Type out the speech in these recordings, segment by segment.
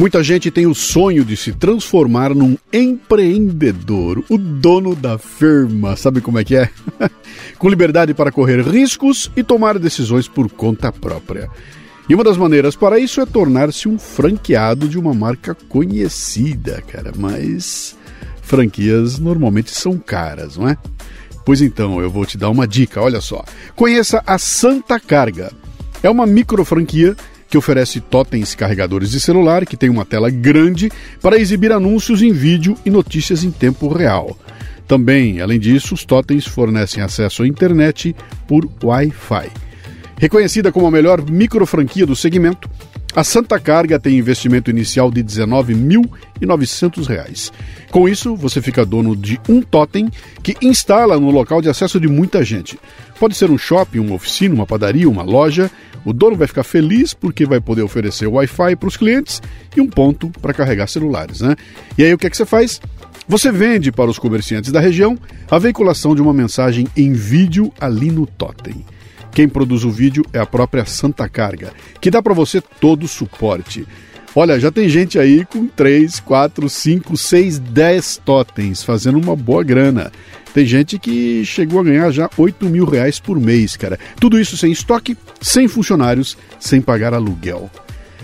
Muita gente tem o sonho de se transformar num empreendedor, o dono da firma, sabe como é que é? Com liberdade para correr riscos e tomar decisões por conta própria. E uma das maneiras para isso é tornar-se um franqueado de uma marca conhecida, cara, mas franquias normalmente são caras, não é? Pois então, eu vou te dar uma dica, olha só. Conheça a Santa Carga. É uma micro franquia que oferece totens carregadores de celular que tem uma tela grande para exibir anúncios em vídeo e notícias em tempo real. Também, além disso, os totens fornecem acesso à internet por Wi-Fi. Reconhecida como a melhor micro franquia do segmento, a Santa Carga tem investimento inicial de R$ 19.900. Com isso, você fica dono de um totem que instala no local de acesso de muita gente. Pode ser um shopping, uma oficina, uma padaria, uma loja o dono vai ficar feliz porque vai poder oferecer Wi-Fi para os clientes e um ponto para carregar celulares. Né? E aí o que, é que você faz? Você vende para os comerciantes da região a veiculação de uma mensagem em vídeo ali no Totem. Quem produz o vídeo é a própria Santa Carga, que dá para você todo o suporte. Olha, já tem gente aí com 3, 4, 5, 6, 10 totens fazendo uma boa grana. Tem gente que chegou a ganhar já 8 mil reais por mês, cara. Tudo isso sem estoque, sem funcionários, sem pagar aluguel.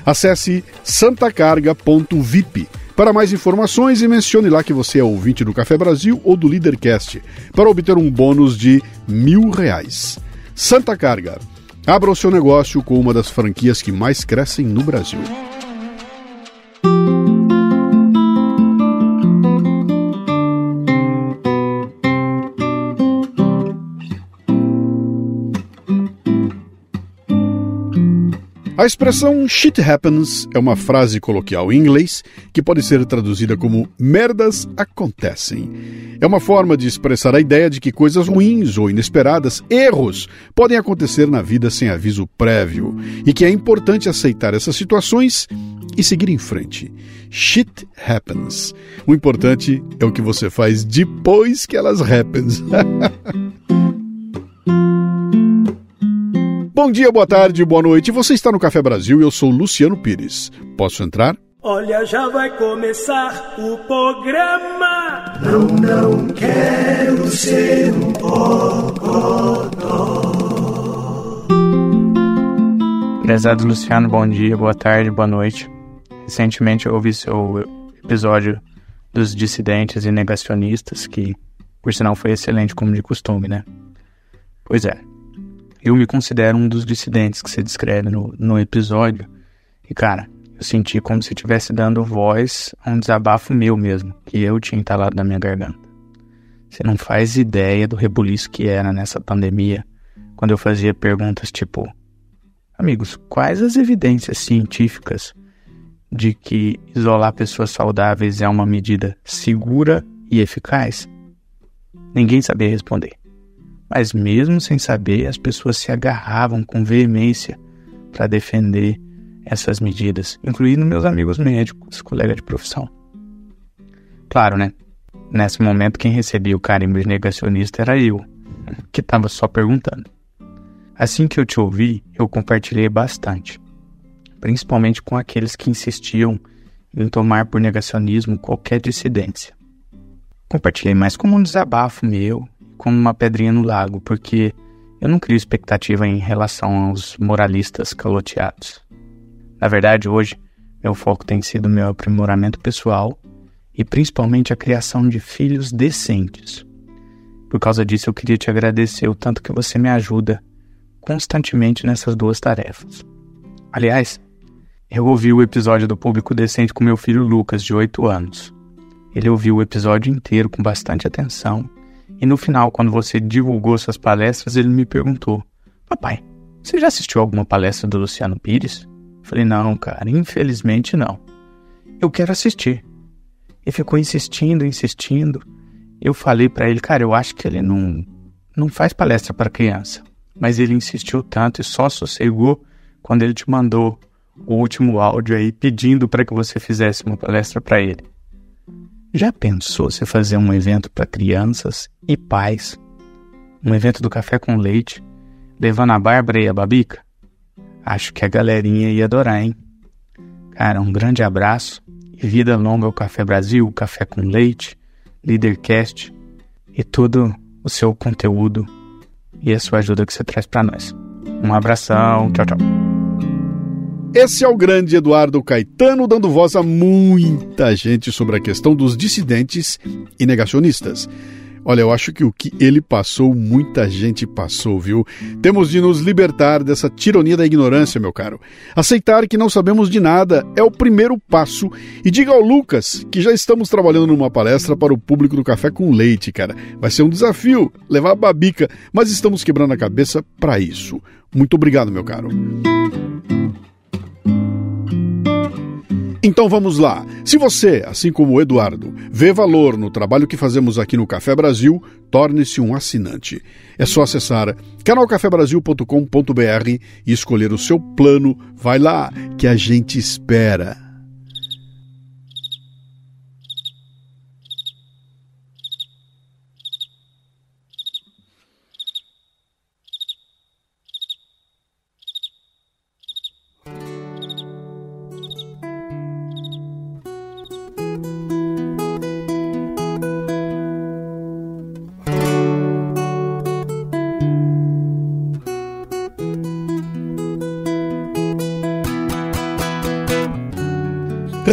Acesse santacarga.vip para mais informações e mencione lá que você é ouvinte do Café Brasil ou do Leadercast para obter um bônus de mil reais. Santa Carga. Abra o seu negócio com uma das franquias que mais crescem no Brasil. A expressão shit happens é uma frase coloquial em inglês que pode ser traduzida como merdas acontecem. É uma forma de expressar a ideia de que coisas ruins ou inesperadas, erros, podem acontecer na vida sem aviso prévio e que é importante aceitar essas situações e seguir em frente. Shit happens. O importante é o que você faz depois que elas happens. Bom dia, boa tarde, boa noite. Você está no Café Brasil e eu sou Luciano Pires. Posso entrar? Olha, já vai começar o programa. Não, não quero ser um bocodó. Prezado Luciano, bom dia, boa tarde, boa noite. Recentemente eu ouvi seu episódio dos dissidentes e negacionistas, que por sinal foi excelente como de costume, né? Pois é, eu me considero um dos dissidentes que você descreve no, no episódio. E, cara, eu senti como se estivesse dando voz a um desabafo meu mesmo, que eu tinha entalado na minha garganta. Você não faz ideia do rebuliço que era nessa pandemia, quando eu fazia perguntas tipo: Amigos, quais as evidências científicas de que isolar pessoas saudáveis é uma medida segura e eficaz? Ninguém sabia responder. Mas mesmo sem saber, as pessoas se agarravam com veemência para defender essas medidas, incluindo meus amigos médicos, colegas de profissão. Claro, né? Nesse momento, quem recebia o carimbo de negacionista era eu, que estava só perguntando. Assim que eu te ouvi, eu compartilhei bastante, principalmente com aqueles que insistiam em tomar por negacionismo qualquer dissidência. Compartilhei mais como um desabafo meu como uma pedrinha no lago, porque eu não crio expectativa em relação aos moralistas caloteados. Na verdade, hoje, meu foco tem sido meu aprimoramento pessoal e principalmente a criação de filhos decentes. Por causa disso, eu queria te agradecer o tanto que você me ajuda constantemente nessas duas tarefas. Aliás, eu ouvi o episódio do Público Decente com meu filho Lucas, de 8 anos. Ele ouviu o episódio inteiro com bastante atenção e no final, quando você divulgou suas palestras, ele me perguntou: Papai, você já assistiu alguma palestra do Luciano Pires? Eu falei: Não, cara, infelizmente não. Eu quero assistir. Ele ficou insistindo, insistindo. Eu falei para ele: Cara, eu acho que ele não, não faz palestra para criança. Mas ele insistiu tanto e só sossegou quando ele te mandou o último áudio aí pedindo para que você fizesse uma palestra para ele. Já pensou se fazer um evento para crianças e pais? Um evento do café com leite, levando a Bárbara e a Babica? Acho que a galerinha ia adorar, hein? Cara, um grande abraço e vida longa ao Café Brasil, Café com Leite, Leadercast e todo o seu conteúdo e a sua ajuda que você traz para nós. Um abração, tchau, tchau. Esse é o grande Eduardo Caetano dando voz a muita gente sobre a questão dos dissidentes e negacionistas. Olha, eu acho que o que ele passou, muita gente passou, viu? Temos de nos libertar dessa tirania da ignorância, meu caro. Aceitar que não sabemos de nada é o primeiro passo. E diga ao Lucas que já estamos trabalhando numa palestra para o público do Café com Leite, cara. Vai ser um desafio levar a babica, mas estamos quebrando a cabeça para isso. Muito obrigado, meu caro. Então vamos lá. Se você, assim como o Eduardo, vê valor no trabalho que fazemos aqui no Café Brasil, torne-se um assinante. É só acessar canalcafebrasil.com.br e escolher o seu plano. Vai lá, que a gente espera.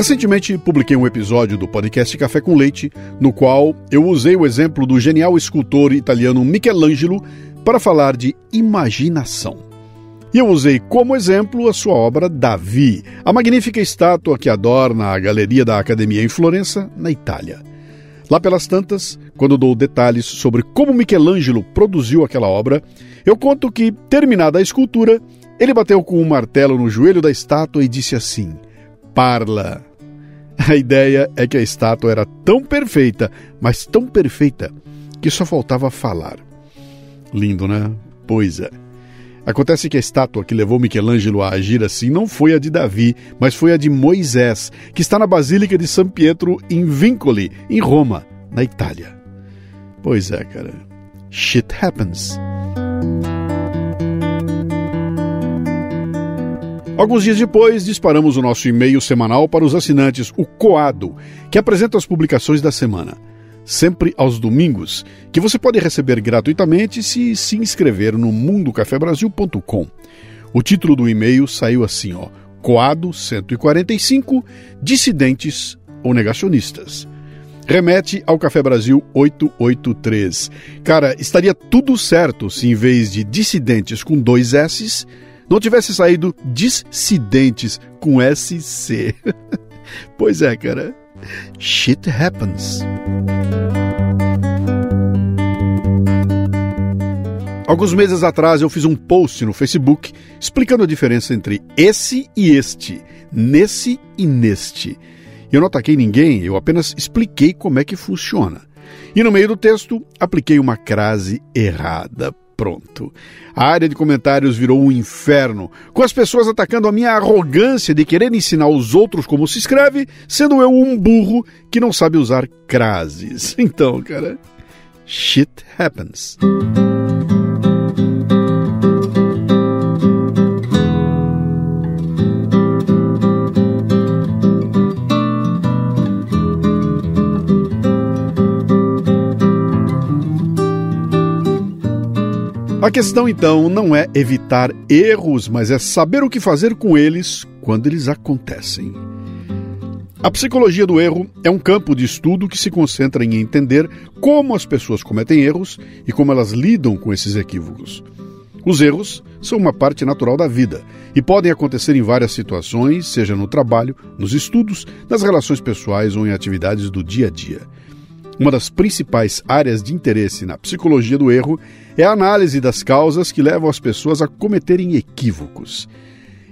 Recentemente publiquei um episódio do podcast Café com Leite, no qual eu usei o exemplo do genial escultor italiano Michelangelo para falar de imaginação. E eu usei como exemplo a sua obra Davi, a magnífica estátua que adorna a galeria da Academia em Florença, na Itália. Lá pelas tantas, quando dou detalhes sobre como Michelangelo produziu aquela obra, eu conto que, terminada a escultura, ele bateu com um martelo no joelho da estátua e disse assim: Parla. A ideia é que a estátua era tão perfeita, mas tão perfeita, que só faltava falar. Lindo, né? Pois é. Acontece que a estátua que levou Michelangelo a agir assim não foi a de Davi, mas foi a de Moisés, que está na Basílica de San Pietro em Vincoli, em Roma, na Itália. Pois é, cara. Shit happens. Alguns dias depois, disparamos o nosso e-mail semanal para os assinantes, o Coado, que apresenta as publicações da semana, sempre aos domingos, que você pode receber gratuitamente se se inscrever no mundocafebrasil.com. O título do e-mail saiu assim, ó: Coado 145 Dissidentes ou Negacionistas. Remete ao Café Brasil 883. Cara, estaria tudo certo se em vez de dissidentes com dois S's, não tivesse saído dissidentes com SC. pois é, cara. Shit happens. Alguns meses atrás eu fiz um post no Facebook explicando a diferença entre esse e este, nesse e neste. Eu não ataquei ninguém, eu apenas expliquei como é que funciona. E no meio do texto, apliquei uma crase errada pronto. A área de comentários virou um inferno, com as pessoas atacando a minha arrogância de querer ensinar os outros como se escreve, sendo eu um burro que não sabe usar crases. Então, cara, shit happens. A questão então não é evitar erros, mas é saber o que fazer com eles quando eles acontecem. A psicologia do erro é um campo de estudo que se concentra em entender como as pessoas cometem erros e como elas lidam com esses equívocos. Os erros são uma parte natural da vida e podem acontecer em várias situações, seja no trabalho, nos estudos, nas relações pessoais ou em atividades do dia a dia. Uma das principais áreas de interesse na psicologia do erro é a análise das causas que levam as pessoas a cometerem equívocos.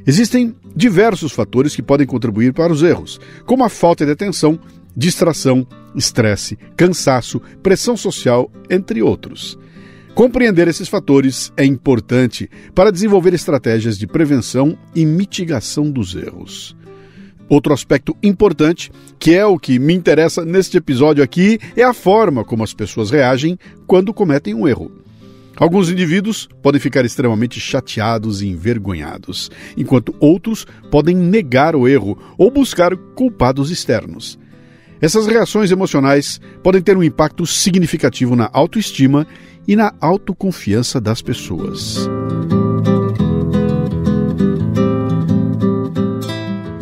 Existem diversos fatores que podem contribuir para os erros, como a falta de atenção, distração, estresse, cansaço, pressão social, entre outros. Compreender esses fatores é importante para desenvolver estratégias de prevenção e mitigação dos erros. Outro aspecto importante, que é o que me interessa neste episódio aqui, é a forma como as pessoas reagem quando cometem um erro. Alguns indivíduos podem ficar extremamente chateados e envergonhados, enquanto outros podem negar o erro ou buscar culpados externos. Essas reações emocionais podem ter um impacto significativo na autoestima e na autoconfiança das pessoas.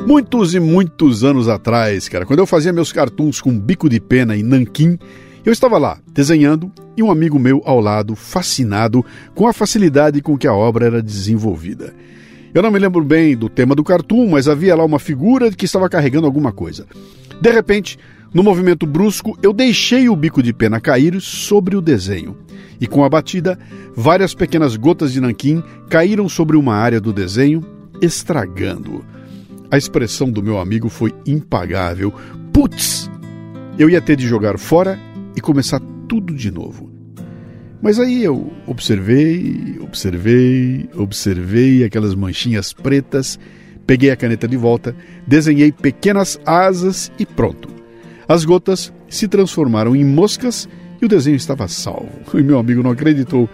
Muitos e muitos anos atrás, cara, quando eu fazia meus cartoons com bico de pena e nanquim, eu estava lá, desenhando, e um amigo meu ao lado, fascinado com a facilidade com que a obra era desenvolvida. Eu não me lembro bem do tema do cartoon, mas havia lá uma figura que estava carregando alguma coisa. De repente, no movimento brusco, eu deixei o bico de pena cair sobre o desenho. E com a batida, várias pequenas gotas de nanquim caíram sobre uma área do desenho, estragando-o. A expressão do meu amigo foi impagável. Putz! Eu ia ter de jogar fora e começar tudo de novo. Mas aí eu observei, observei, observei aquelas manchinhas pretas, peguei a caneta de volta, desenhei pequenas asas e pronto. As gotas se transformaram em moscas e o desenho estava salvo. E meu amigo não acreditou.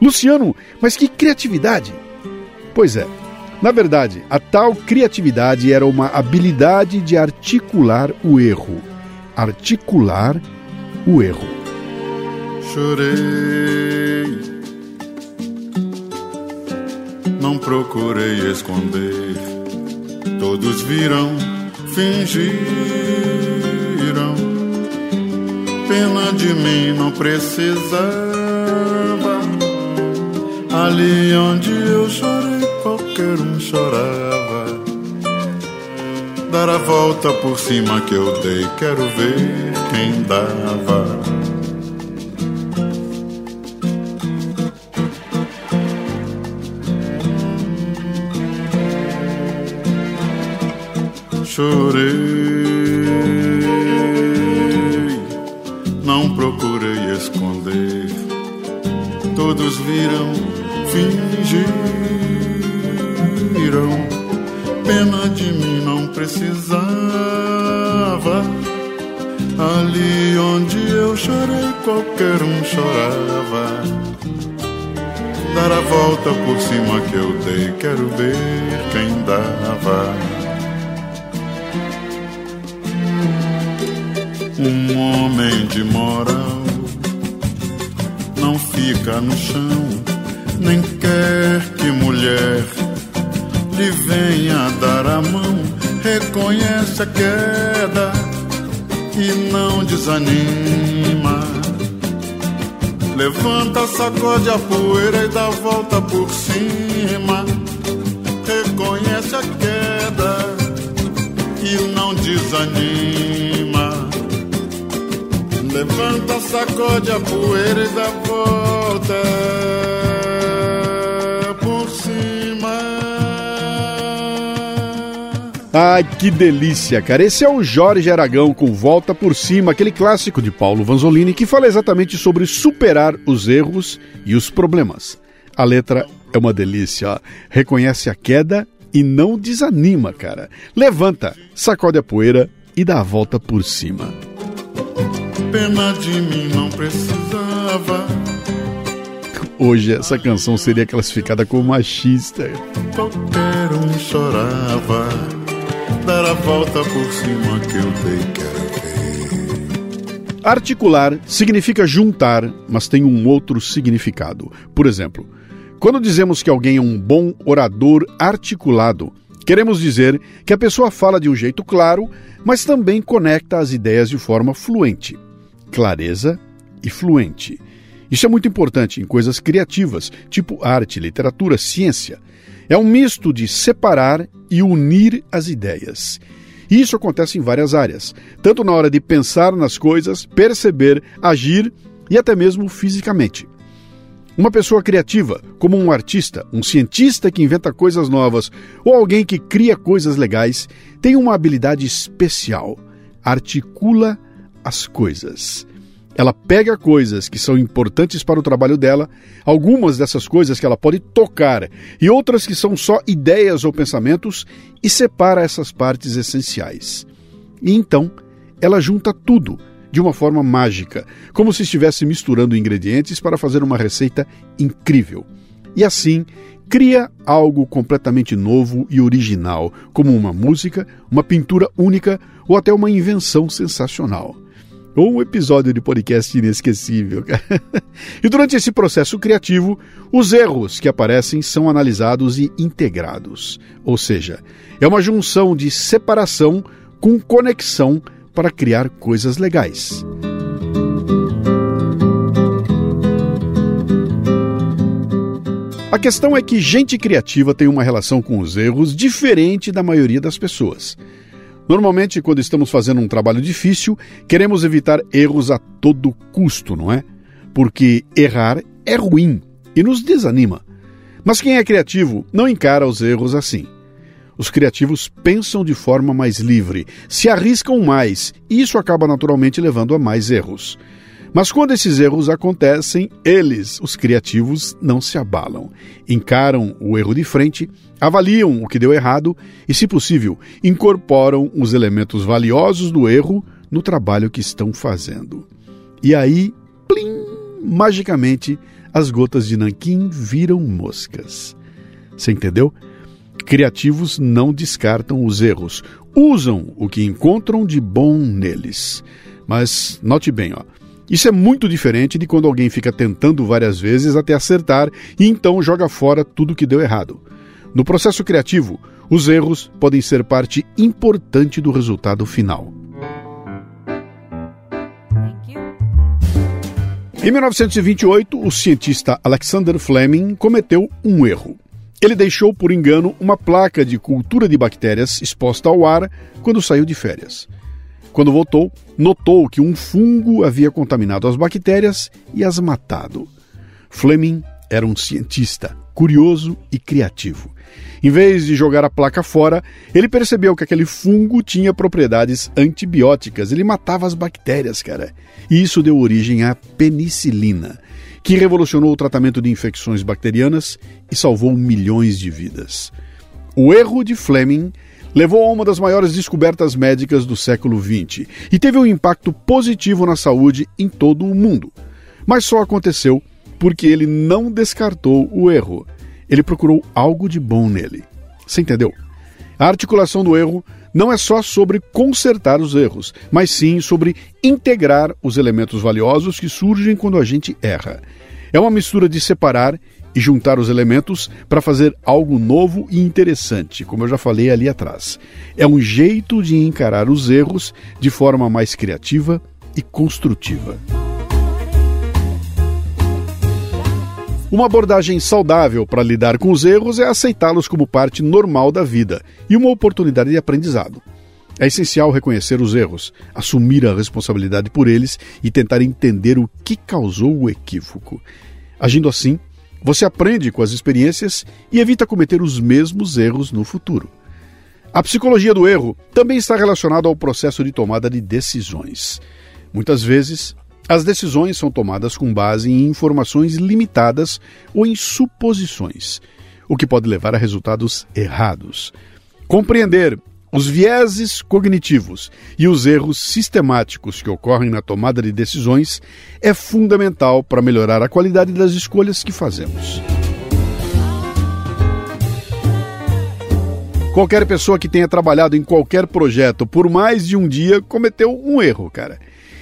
Luciano, mas que criatividade! Pois é, na verdade, a tal criatividade era uma habilidade de articular o erro. Articular o erro. Chorei, não procurei esconder. Todos viram, fingiram. Pena de mim não precisava. Ali onde eu chorei chorava. Dar a volta por cima que eu dei, quero ver quem dava. Chorei, Dar a volta por cima que eu dei, quero ver quem dava. Um homem de moral não fica no chão, nem quer que mulher lhe venha dar a mão, reconhece a queda e não desanima. Levanta, sacode a poeira e dá volta por cima. Reconhece a queda e não desanima. Levanta, sacode a poeira e dá volta. Ai, que delícia, cara. Esse é o Jorge Aragão com Volta por Cima, aquele clássico de Paulo Vanzolini que fala exatamente sobre superar os erros e os problemas. A letra é uma delícia, ó. reconhece a queda e não desanima, cara. Levanta, sacode a poeira e dá a volta por cima. Pena de mim não precisava. Hoje essa canção seria classificada como machista. Qualquer um chorava dar a volta por cima que eu dei, quero ver. Articular significa juntar, mas tem um outro significado. Por exemplo, quando dizemos que alguém é um bom orador articulado, queremos dizer que a pessoa fala de um jeito claro, mas também conecta as ideias de forma fluente. Clareza e fluente. Isso é muito importante em coisas criativas, tipo arte, literatura, ciência. É um misto de separar e unir as ideias. E isso acontece em várias áreas, tanto na hora de pensar nas coisas, perceber, agir e até mesmo fisicamente. Uma pessoa criativa, como um artista, um cientista que inventa coisas novas ou alguém que cria coisas legais, tem uma habilidade especial: articula as coisas. Ela pega coisas que são importantes para o trabalho dela, algumas dessas coisas que ela pode tocar e outras que são só ideias ou pensamentos, e separa essas partes essenciais. E então ela junta tudo, de uma forma mágica, como se estivesse misturando ingredientes para fazer uma receita incrível. E assim, cria algo completamente novo e original, como uma música, uma pintura única ou até uma invenção sensacional. Ou um episódio de podcast inesquecível. e durante esse processo criativo, os erros que aparecem são analisados e integrados. Ou seja, é uma junção de separação com conexão para criar coisas legais. A questão é que gente criativa tem uma relação com os erros diferente da maioria das pessoas. Normalmente, quando estamos fazendo um trabalho difícil, queremos evitar erros a todo custo, não é? Porque errar é ruim e nos desanima. Mas quem é criativo não encara os erros assim. Os criativos pensam de forma mais livre, se arriscam mais, e isso acaba naturalmente levando a mais erros. Mas quando esses erros acontecem, eles, os criativos, não se abalam. Encaram o erro de frente, avaliam o que deu errado e, se possível, incorporam os elementos valiosos do erro no trabalho que estão fazendo. E aí, plim, magicamente, as gotas de nanquim viram moscas. Você entendeu? Criativos não descartam os erros, usam o que encontram de bom neles. Mas note bem, ó, isso é muito diferente de quando alguém fica tentando várias vezes até acertar e então joga fora tudo que deu errado. No processo criativo, os erros podem ser parte importante do resultado final. Em 1928, o cientista Alexander Fleming cometeu um erro. Ele deixou por engano uma placa de cultura de bactérias exposta ao ar quando saiu de férias. Quando voltou, notou que um fungo havia contaminado as bactérias e as matado. Fleming era um cientista, curioso e criativo. Em vez de jogar a placa fora, ele percebeu que aquele fungo tinha propriedades antibióticas, ele matava as bactérias, cara. E isso deu origem à penicilina, que revolucionou o tratamento de infecções bacterianas e salvou milhões de vidas. O erro de Fleming levou a uma das maiores descobertas médicas do século XX e teve um impacto positivo na saúde em todo o mundo. Mas só aconteceu porque ele não descartou o erro. Ele procurou algo de bom nele. Você entendeu? A articulação do erro não é só sobre consertar os erros, mas sim sobre integrar os elementos valiosos que surgem quando a gente erra. É uma mistura de separar e juntar os elementos para fazer algo novo e interessante, como eu já falei ali atrás. É um jeito de encarar os erros de forma mais criativa e construtiva. Uma abordagem saudável para lidar com os erros é aceitá-los como parte normal da vida e uma oportunidade de aprendizado. É essencial reconhecer os erros, assumir a responsabilidade por eles e tentar entender o que causou o equívoco. Agindo assim, você aprende com as experiências e evita cometer os mesmos erros no futuro. A psicologia do erro também está relacionada ao processo de tomada de decisões. Muitas vezes, as decisões são tomadas com base em informações limitadas ou em suposições, o que pode levar a resultados errados. Compreender os vieses cognitivos e os erros sistemáticos que ocorrem na tomada de decisões é fundamental para melhorar a qualidade das escolhas que fazemos. Qualquer pessoa que tenha trabalhado em qualquer projeto por mais de um dia cometeu um erro, cara.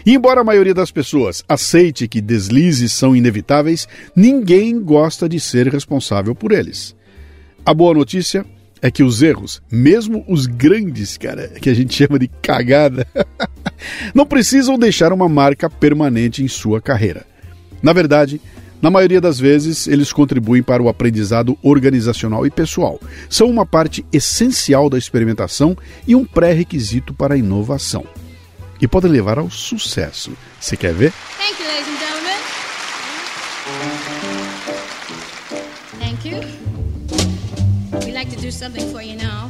E embora a maioria das pessoas aceite que deslizes são inevitáveis, ninguém gosta de ser responsável por eles. A boa notícia é que os erros, mesmo os grandes, cara, que a gente chama de cagada, não precisam deixar uma marca permanente em sua carreira. Na verdade, na maioria das vezes, eles contribuem para o aprendizado organizacional e pessoal. São uma parte essencial da experimentação e um pré-requisito para a inovação. E podem levar ao sucesso. Você quer ver? Thank you, ladies and gentlemen. Thank you.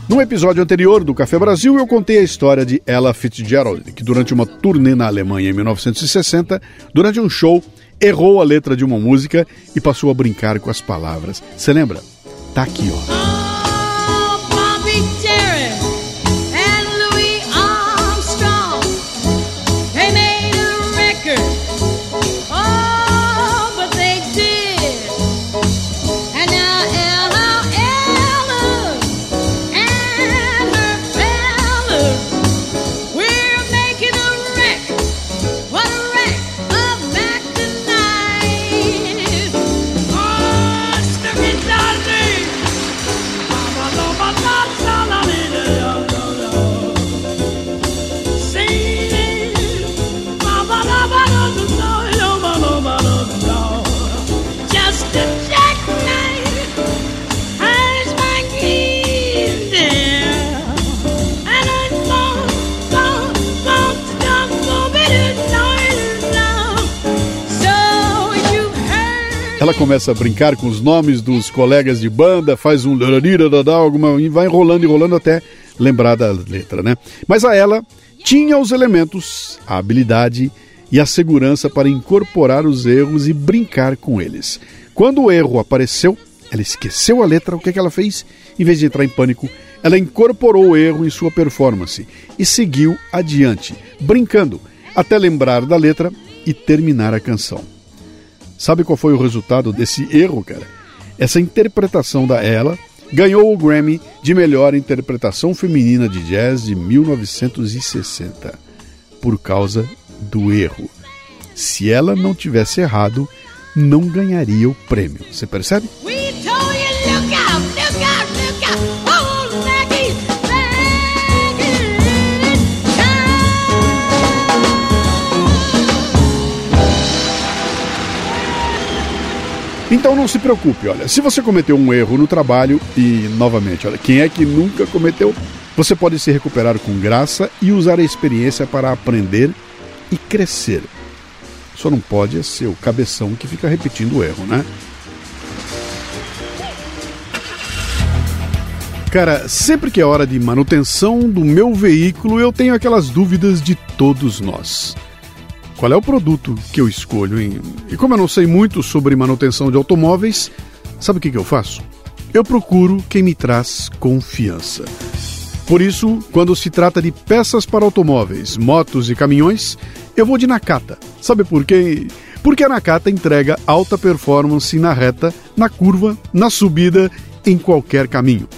No episódio anterior do Café Brasil, eu contei a história de Ella Fitzgerald, que durante uma turnê na Alemanha em 1960, durante um show, errou a letra de uma música e passou a brincar com as palavras. Você lembra? Tá aqui, ó. Começa a brincar com os nomes dos colegas de banda, faz um alguma e vai enrolando, enrolando até lembrar da letra, né? Mas a ela tinha os elementos, a habilidade e a segurança para incorporar os erros e brincar com eles. Quando o erro apareceu, ela esqueceu a letra, o que, é que ela fez? Em vez de entrar em pânico, ela incorporou o erro em sua performance e seguiu adiante, brincando, até lembrar da letra e terminar a canção. Sabe qual foi o resultado desse erro, cara? Essa interpretação da ela ganhou o Grammy de melhor interpretação feminina de jazz de 1960 por causa do erro. Se ela não tivesse errado, não ganharia o prêmio. Você percebe? Então não se preocupe, olha, se você cometeu um erro no trabalho e novamente, olha, quem é que nunca cometeu? Você pode se recuperar com graça e usar a experiência para aprender e crescer. Só não pode ser o cabeção que fica repetindo o erro, né? Cara, sempre que é hora de manutenção do meu veículo, eu tenho aquelas dúvidas de todos nós. Qual é o produto que eu escolho? E como eu não sei muito sobre manutenção de automóveis, sabe o que, que eu faço? Eu procuro quem me traz confiança. Por isso, quando se trata de peças para automóveis, motos e caminhões, eu vou de Nakata. Sabe por quê? Porque a Nakata entrega alta performance na reta, na curva, na subida, em qualquer caminho.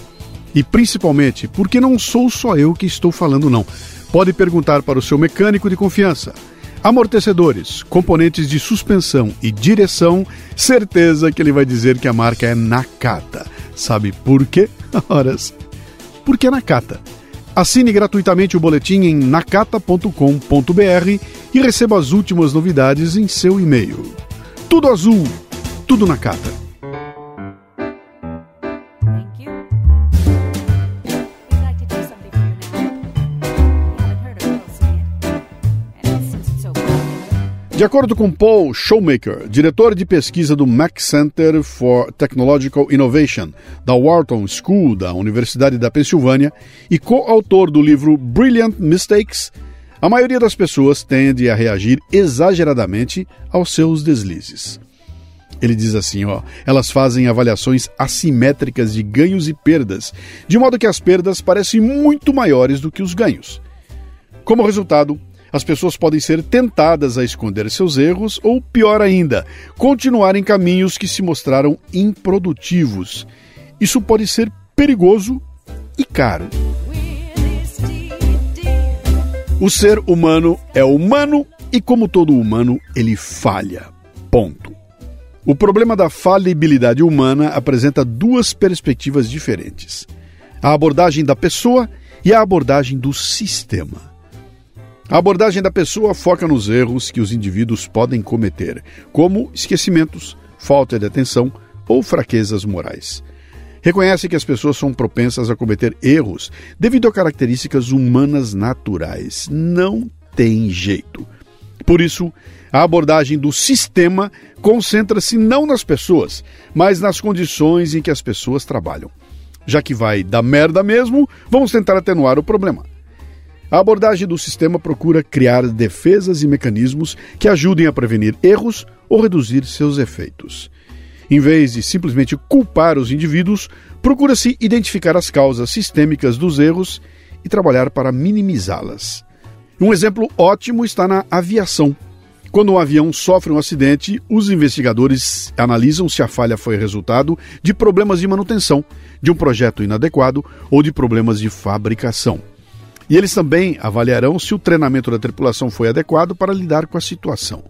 E principalmente porque não sou só eu que estou falando, não. Pode perguntar para o seu mecânico de confiança. Amortecedores, componentes de suspensão e direção, certeza que ele vai dizer que a marca é Nakata. Sabe por quê? Horas. Porque é Nakata Assine gratuitamente o boletim em nakata.com.br e receba as últimas novidades em seu e-mail. Tudo azul, tudo Nakata. De acordo com Paul Showmaker, diretor de pesquisa do Mack Center for Technological Innovation, da Wharton School da Universidade da Pensilvânia e coautor do livro Brilliant Mistakes, a maioria das pessoas tende a reagir exageradamente aos seus deslizes. Ele diz assim, ó, elas fazem avaliações assimétricas de ganhos e perdas, de modo que as perdas parecem muito maiores do que os ganhos. Como resultado, as pessoas podem ser tentadas a esconder seus erros ou, pior ainda, continuar em caminhos que se mostraram improdutivos. Isso pode ser perigoso e caro. O ser humano é humano e, como todo humano, ele falha. Ponto. O problema da falibilidade humana apresenta duas perspectivas diferentes: a abordagem da pessoa e a abordagem do sistema. A abordagem da pessoa foca nos erros que os indivíduos podem cometer, como esquecimentos, falta de atenção ou fraquezas morais. Reconhece que as pessoas são propensas a cometer erros devido a características humanas naturais. Não tem jeito. Por isso, a abordagem do sistema concentra-se não nas pessoas, mas nas condições em que as pessoas trabalham. Já que vai dar merda mesmo, vamos tentar atenuar o problema. A abordagem do sistema procura criar defesas e mecanismos que ajudem a prevenir erros ou reduzir seus efeitos. Em vez de simplesmente culpar os indivíduos, procura-se identificar as causas sistêmicas dos erros e trabalhar para minimizá-las. Um exemplo ótimo está na aviação. Quando um avião sofre um acidente, os investigadores analisam se a falha foi resultado de problemas de manutenção, de um projeto inadequado ou de problemas de fabricação. E eles também avaliarão se o treinamento da tripulação foi adequado para lidar com a situação.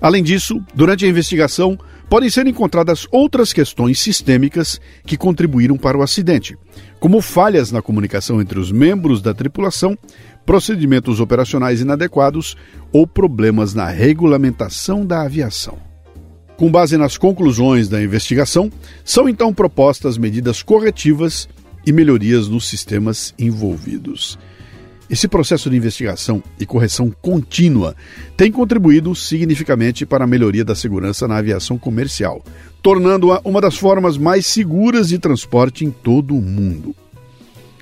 Além disso, durante a investigação, podem ser encontradas outras questões sistêmicas que contribuíram para o acidente, como falhas na comunicação entre os membros da tripulação, procedimentos operacionais inadequados ou problemas na regulamentação da aviação. Com base nas conclusões da investigação, são então propostas medidas corretivas e melhorias nos sistemas envolvidos. Esse processo de investigação e correção contínua tem contribuído significativamente para a melhoria da segurança na aviação comercial, tornando-a uma das formas mais seguras de transporte em todo o mundo.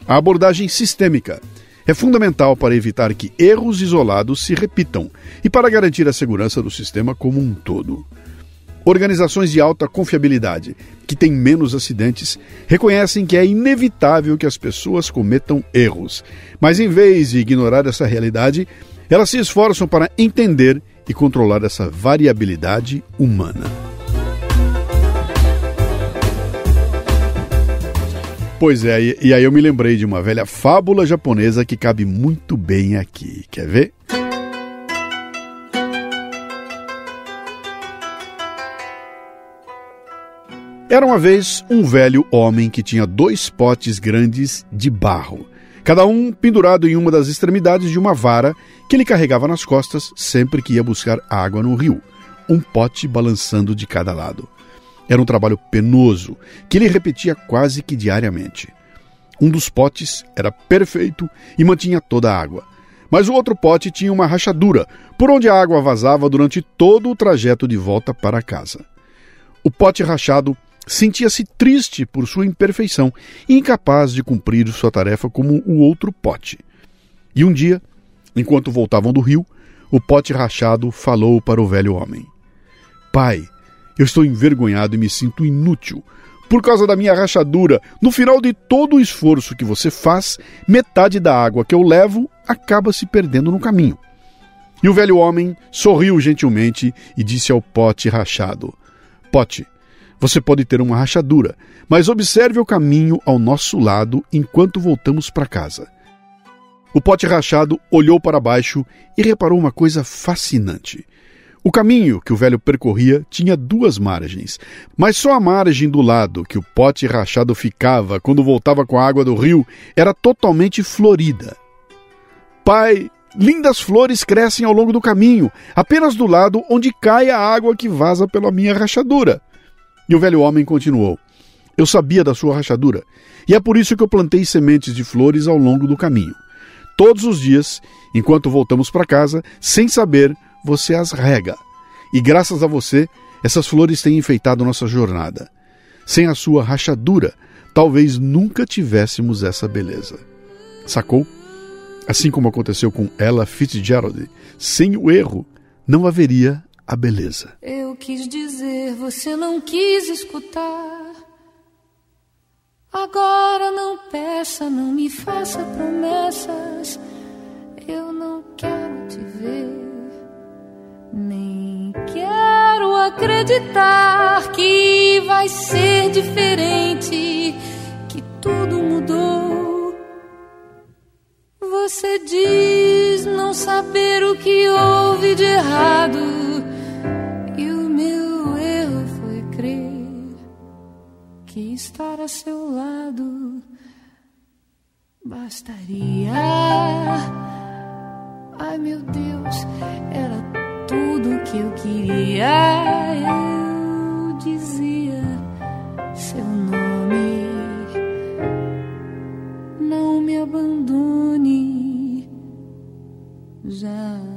A abordagem sistêmica é fundamental para evitar que erros isolados se repitam e para garantir a segurança do sistema como um todo. Organizações de alta confiabilidade, que têm menos acidentes, reconhecem que é inevitável que as pessoas cometam erros, mas em vez de ignorar essa realidade, elas se esforçam para entender e controlar essa variabilidade humana. Pois é, e aí eu me lembrei de uma velha fábula japonesa que cabe muito bem aqui. Quer ver? Era uma vez um velho homem que tinha dois potes grandes de barro, cada um pendurado em uma das extremidades de uma vara que ele carregava nas costas sempre que ia buscar água no rio, um pote balançando de cada lado. Era um trabalho penoso que ele repetia quase que diariamente. Um dos potes era perfeito e mantinha toda a água, mas o outro pote tinha uma rachadura por onde a água vazava durante todo o trajeto de volta para casa. O pote rachado sentia-se triste por sua imperfeição e incapaz de cumprir sua tarefa como o outro pote. E um dia, enquanto voltavam do rio, o pote rachado falou para o velho homem: Pai, eu estou envergonhado e me sinto inútil. Por causa da minha rachadura, no final de todo o esforço que você faz, metade da água que eu levo acaba se perdendo no caminho. E o velho homem sorriu gentilmente e disse ao pote rachado: Pote, você pode ter uma rachadura, mas observe o caminho ao nosso lado enquanto voltamos para casa. O pote rachado olhou para baixo e reparou uma coisa fascinante. O caminho que o velho percorria tinha duas margens, mas só a margem do lado que o pote rachado ficava quando voltava com a água do rio era totalmente florida. Pai, lindas flores crescem ao longo do caminho, apenas do lado onde cai a água que vaza pela minha rachadura. E o velho homem continuou: Eu sabia da sua rachadura, e é por isso que eu plantei sementes de flores ao longo do caminho. Todos os dias, enquanto voltamos para casa, sem saber, você as rega. E graças a você, essas flores têm enfeitado nossa jornada. Sem a sua rachadura, talvez nunca tivéssemos essa beleza. Sacou? Assim como aconteceu com Ella Fitzgerald, sem o erro, não haveria a beleza. Eu quis dizer, você não quis escutar. Agora não peça, não me faça promessas. Eu não quero te ver, nem quero acreditar que vai ser diferente, que tudo mudou. Você diz não saber o que houve de errado que estar a seu lado bastaria. Ai meu Deus, era tudo que eu queria. Eu dizia seu nome, não me abandone jamais.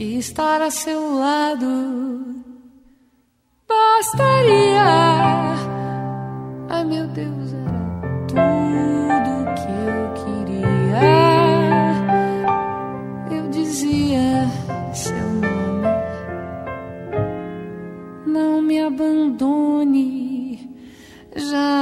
Que estar a seu lado bastaria. Ai meu Deus, era tudo que eu queria. Eu dizia seu nome, não me abandone jamais.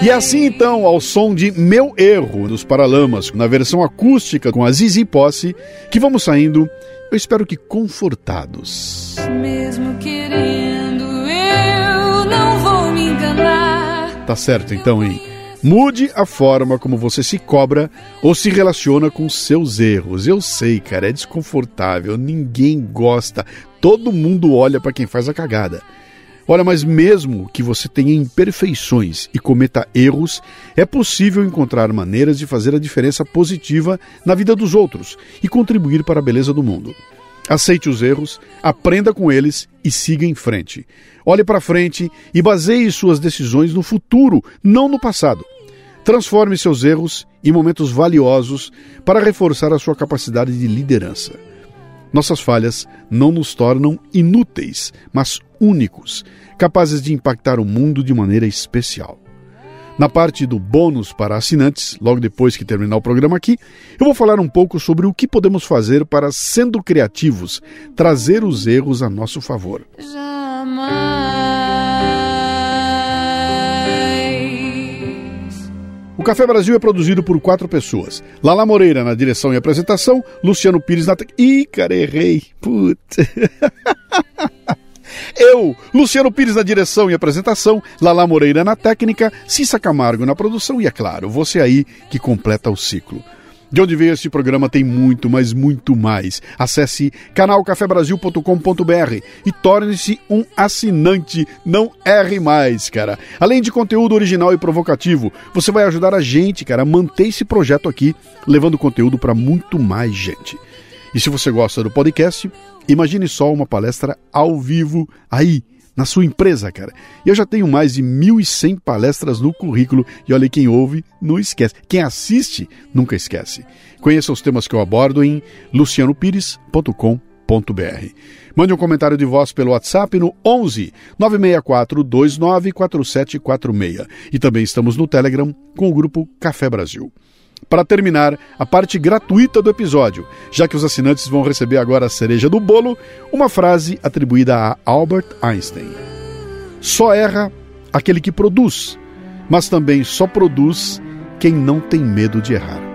E assim então, ao som de Meu Erro dos Paralamas, na versão acústica com a Zizi Posse, que vamos saindo, eu espero que confortados. Mesmo querendo, eu não vou me enganar. Tá certo então, hein? Mude a forma como você se cobra ou se relaciona com seus erros. Eu sei, cara, é desconfortável, ninguém gosta, todo mundo olha para quem faz a cagada. Olha, mas mesmo que você tenha imperfeições e cometa erros, é possível encontrar maneiras de fazer a diferença positiva na vida dos outros e contribuir para a beleza do mundo. Aceite os erros, aprenda com eles e siga em frente. Olhe para frente e baseie suas decisões no futuro, não no passado. Transforme seus erros em momentos valiosos para reforçar a sua capacidade de liderança. Nossas falhas não nos tornam inúteis, mas únicos, capazes de impactar o mundo de maneira especial. Na parte do bônus para assinantes, logo depois que terminar o programa aqui, eu vou falar um pouco sobre o que podemos fazer para, sendo criativos, trazer os erros a nosso favor. Jamais. Café Brasil é produzido por quatro pessoas. Lala Moreira na direção e apresentação, Luciano Pires na... Ih, cara, errei. Puta. Eu, Luciano Pires na direção e apresentação, Lala Moreira na técnica, Cissa Camargo na produção e, é claro, você aí que completa o ciclo. De onde veio este programa tem muito, mas muito mais. Acesse canalcafebrasil.com.br e torne-se um assinante. Não erre mais, cara. Além de conteúdo original e provocativo, você vai ajudar a gente, cara, a manter esse projeto aqui, levando conteúdo para muito mais gente. E se você gosta do podcast, imagine só uma palestra ao vivo aí na sua empresa, cara. E eu já tenho mais de 1.100 palestras no currículo e olha, quem ouve não esquece. Quem assiste nunca esquece. Conheça os temas que eu abordo em lucianopires.com.br. Mande um comentário de voz pelo WhatsApp no 11 964 29 4746. E também estamos no Telegram com o grupo Café Brasil. Para terminar, a parte gratuita do episódio, já que os assinantes vão receber agora a cereja do bolo, uma frase atribuída a Albert Einstein. Só erra aquele que produz, mas também só produz quem não tem medo de errar.